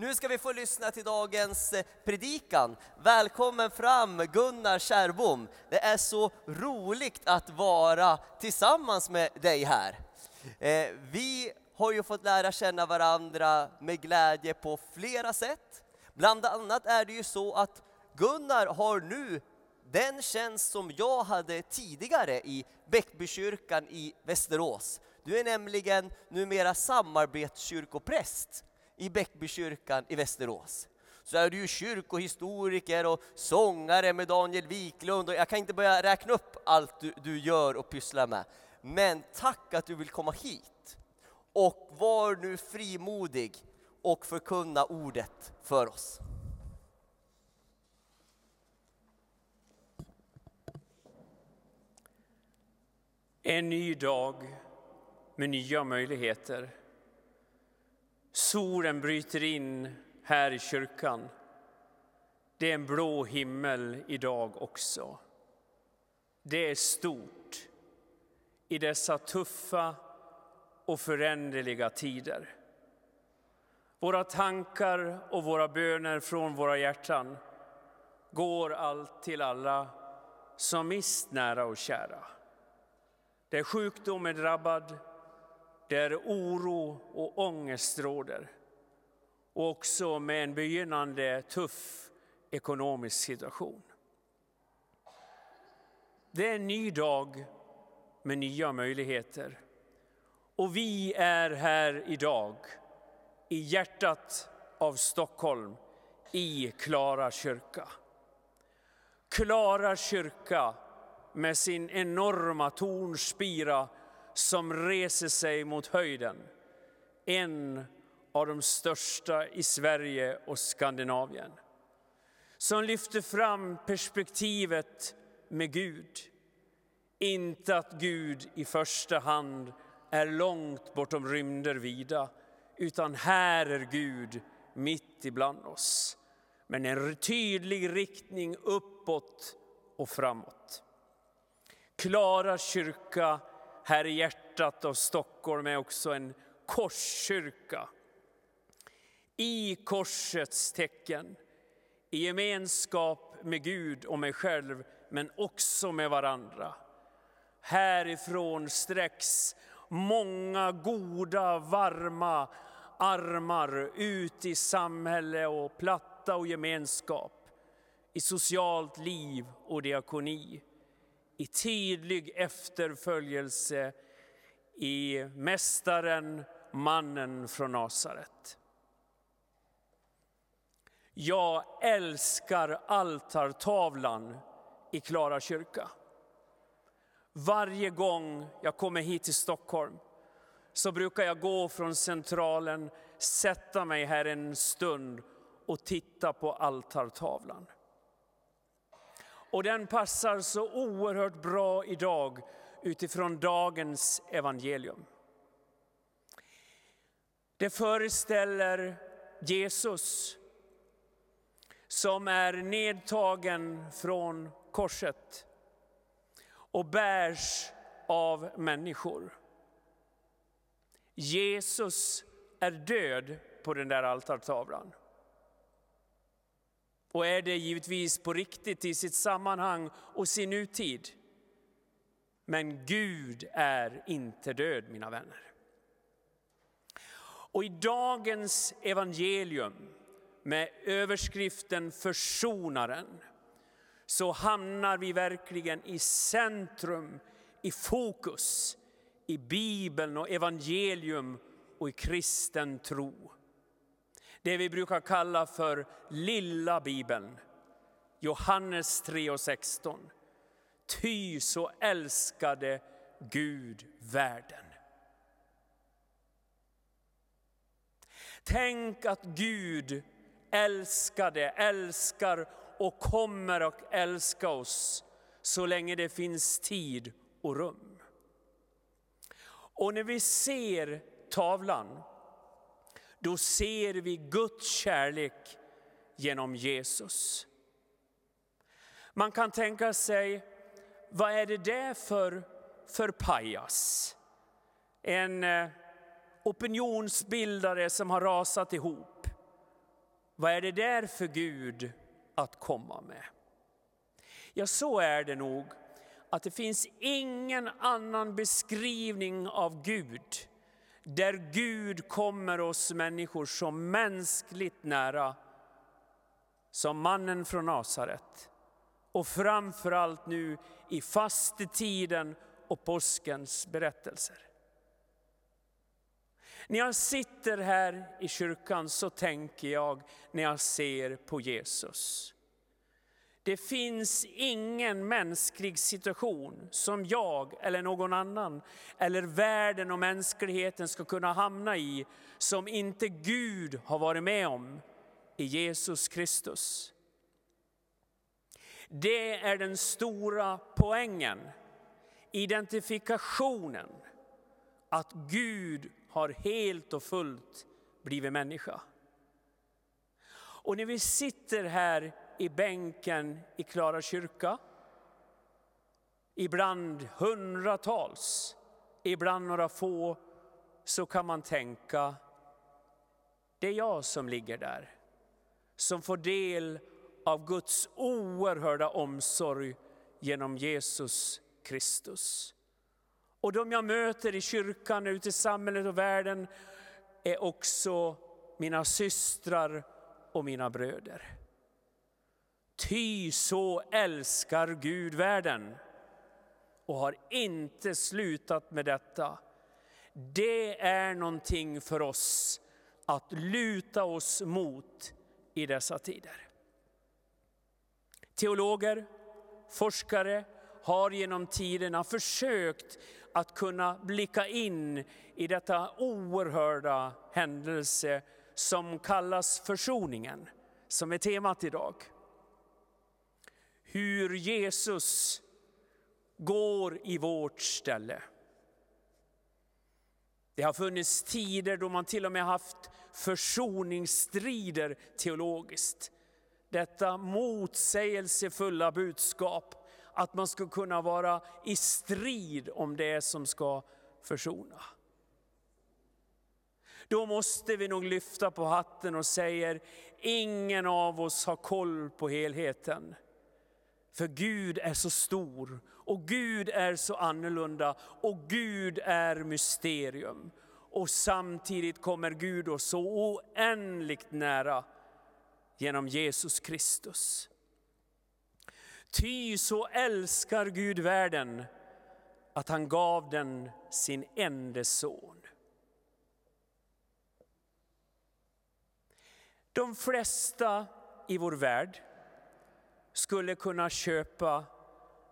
Nu ska vi få lyssna till dagens eh, predikan. Välkommen fram Gunnar Kärrbom. Det är så roligt att vara tillsammans med dig här. Eh, vi har ju fått lära känna varandra med glädje på flera sätt. Bland annat är det ju så att Gunnar har nu den tjänst som jag hade tidigare i Bäckbykyrkan i Västerås. Du är nämligen numera samarbetskyrkopräst i Bäckbykyrkan i Västerås. Så är du ju kyrkohistoriker och sångare med Daniel Wiklund och jag kan inte börja räkna upp allt du, du gör och pysslar med. Men tack att du vill komma hit. Och var nu frimodig och förkunna ordet för oss. En ny dag med nya möjligheter. Solen bryter in här i kyrkan. Det är en blå himmel idag också. Det är stort i dessa tuffa och föränderliga tider. Våra tankar och våra böner från våra hjärtan går allt till alla som mist nära och kära. Där sjukdom är drabbad, där oro och ångest råder. Och också med en begynnande tuff ekonomisk situation. Det är en ny dag med nya möjligheter. Och vi är här idag i hjärtat av Stockholm, i Klara kyrka. Klara kyrka med sin enorma tornspira som reser sig mot höjden. En av de största i Sverige och Skandinavien. Som lyfter fram perspektivet med Gud. Inte att Gud i första hand är långt bortom rymder vida, utan här är Gud mitt ibland oss. Men en tydlig riktning uppåt och framåt. Klara kyrka här i hjärtat av Stockholm är också en korskyrka. I korsets tecken, i gemenskap med Gud och mig själv, men också med varandra. Härifrån sträcks många goda, varma armar ut i samhälle och platta och gemenskap, i socialt liv och diakoni i tydlig efterföljelse i Mästaren, mannen från Nasaret. Jag älskar altartavlan i Klara kyrka. Varje gång jag kommer hit till Stockholm så brukar jag gå från Centralen, sätta mig här en stund och titta på altartavlan. Och den passar så oerhört bra idag utifrån dagens evangelium. Det föreställer Jesus som är nedtagen från korset och bärs av människor. Jesus är död på den där altartavlan. Och är det givetvis på riktigt i sitt sammanhang och sin nutid. Men Gud är inte död, mina vänner. Och i dagens evangelium med överskriften Försonaren så hamnar vi verkligen i centrum, i fokus, i Bibeln och evangelium och i kristen tro. Det vi brukar kalla för lilla Bibeln. Johannes 3 och 16. Ty så älskade Gud världen. Tänk att Gud älskade, älskar och kommer att älska oss så länge det finns tid och rum. Och när vi ser tavlan då ser vi Guds kärlek genom Jesus. Man kan tänka sig, vad är det där för, för pajas? En eh, opinionsbildare som har rasat ihop. Vad är det där för Gud att komma med? Ja, så är det nog att det finns ingen annan beskrivning av Gud där Gud kommer oss människor så mänskligt nära som mannen från Nasaret. Och framförallt nu i fastetiden och påskens berättelser. När jag sitter här i kyrkan så tänker jag när jag ser på Jesus. Det finns ingen mänsklig situation som jag eller någon annan eller världen och mänskligheten ska kunna hamna i som inte Gud har varit med om i Jesus Kristus. Det är den stora poängen, identifikationen, att Gud har helt och fullt blivit människa. Och när vi sitter här i bänken i Klara kyrka, ibland hundratals, ibland några få, så kan man tänka, det är jag som ligger där, som får del av Guds oerhörda omsorg genom Jesus Kristus. Och de jag möter i kyrkan, ute i samhället och världen är också mina systrar och mina bröder. Ty så älskar Gud världen och har inte slutat med detta. Det är någonting för oss att luta oss mot i dessa tider. Teologer, forskare har genom tiderna försökt att kunna blicka in i detta oerhörda händelse som kallas försoningen, som är temat idag. Hur Jesus går i vårt ställe. Det har funnits tider då man till och med haft försoningsstrider teologiskt. Detta motsägelsefulla budskap att man ska kunna vara i strid om det som ska försona. Då måste vi nog lyfta på hatten och säga, ingen av oss har koll på helheten. För Gud är så stor och Gud är så annorlunda och Gud är mysterium. Och samtidigt kommer Gud oss så oändligt nära genom Jesus Kristus. Ty så älskar Gud världen att han gav den sin enda son. De flesta i vår värld skulle kunna köpa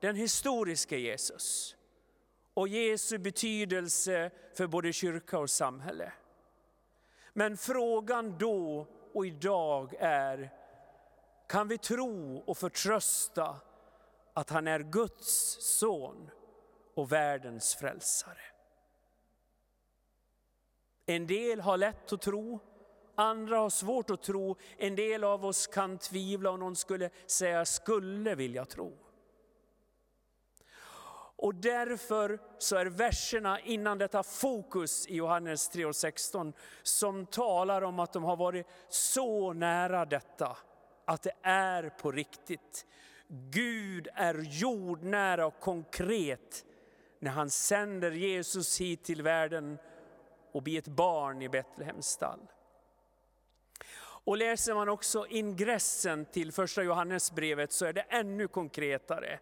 den historiska Jesus och Jesu betydelse för både kyrka och samhälle. Men frågan då och idag är, kan vi tro och förtrösta att han är Guds son och världens frälsare? En del har lätt att tro, andra har svårt att tro. En del av oss kan tvivla och någon skulle säga skulle vilja tro. Och därför så är verserna innan detta fokus i Johannes 3 och 16 som talar om att de har varit så nära detta, att det är på riktigt. Gud är jordnära och konkret när han sänder Jesus hit till världen och blir ett barn i Betlehems stall. Och läser man också ingressen till första Johannesbrevet så är det ännu konkretare.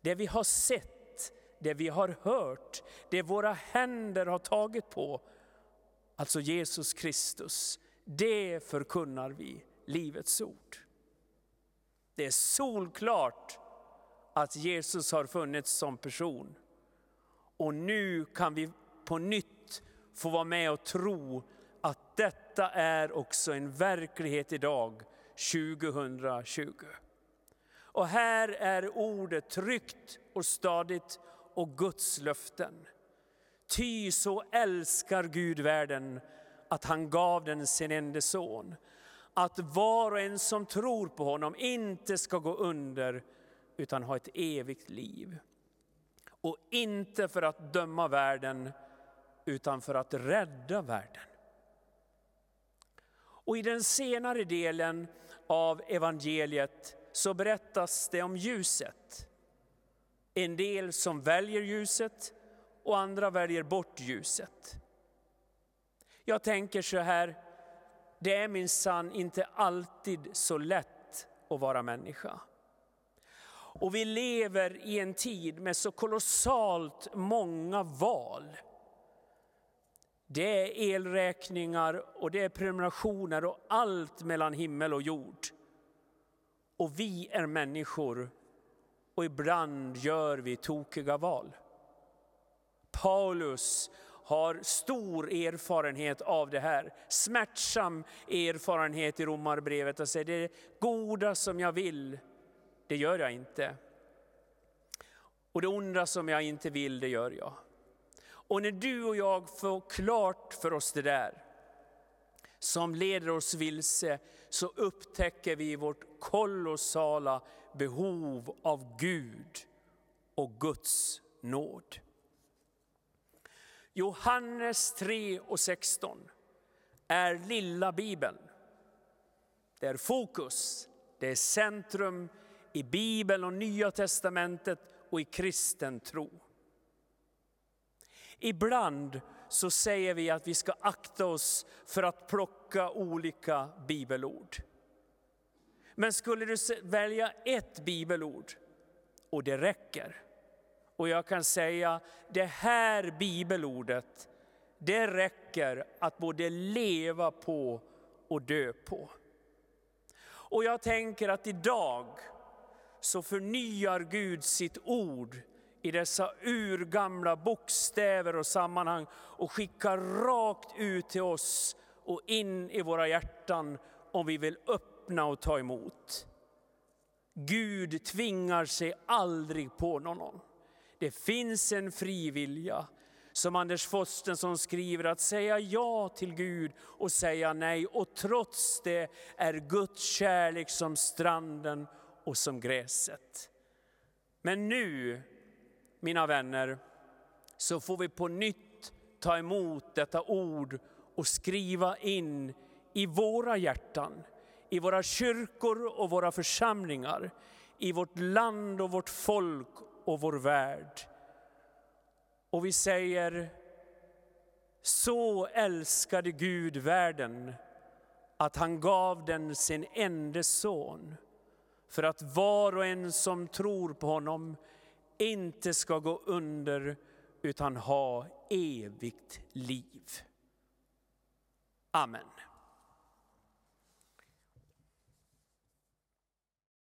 Det vi har sett, det vi har hört, det våra händer har tagit på, alltså Jesus Kristus, det förkunnar vi, Livets ord. Det är solklart att Jesus har funnits som person. Och nu kan vi på nytt få vara med och tro att detta är också en verklighet idag, 2020. Och här är ordet tryggt och stadigt och Guds löften. Ty så älskar Gud världen att han gav den sin enda son. Att var och en som tror på honom inte ska gå under utan ha ett evigt liv. Och inte för att döma världen utan för att rädda världen. Och i den senare delen av evangeliet så berättas det om ljuset. En del som väljer ljuset och andra väljer bort ljuset. Jag tänker så här, det är minsann inte alltid så lätt att vara människa. Och vi lever i en tid med så kolossalt många val. Det är elräkningar och det är prenumerationer och allt mellan himmel och jord. Och vi är människor och ibland gör vi tokiga val. Paulus har stor erfarenhet av det här. Smärtsam erfarenhet i Romarbrevet och säger det goda som jag vill, det gör jag inte. Och det onda som jag inte vill, det gör jag. Och när du och jag får klart för oss det där, som leder oss vilse, så upptäcker vi vårt kolossala behov av Gud och Guds nåd. Johannes 3 och 16 är lilla bibeln. Det är fokus, det är centrum i Bibeln och Nya Testamentet och i kristen tro. Ibland så säger vi att vi ska akta oss för att plocka olika bibelord. Men skulle du välja ett bibelord och det räcker. Och jag kan säga det här bibelordet, det räcker att både leva på och dö på. Och jag tänker att idag så förnyar Gud sitt ord i dessa urgamla bokstäver och sammanhang och skickar rakt ut till oss och in i våra hjärtan om vi vill öppna och ta emot. Gud tvingar sig aldrig på någon. Det finns en fri vilja, som Anders Fostensson skriver, att säga ja till Gud och säga nej. Och trots det är Guds kärlek som stranden och som gräset. Men nu, mina vänner, så får vi på nytt ta emot detta ord och skriva in i våra hjärtan, i våra kyrkor och våra församlingar, i vårt land och vårt folk och vår värld. Och vi säger, så älskade Gud världen att han gav den sin enda son för att var och en som tror på honom inte ska gå under utan ha evigt liv. Amen.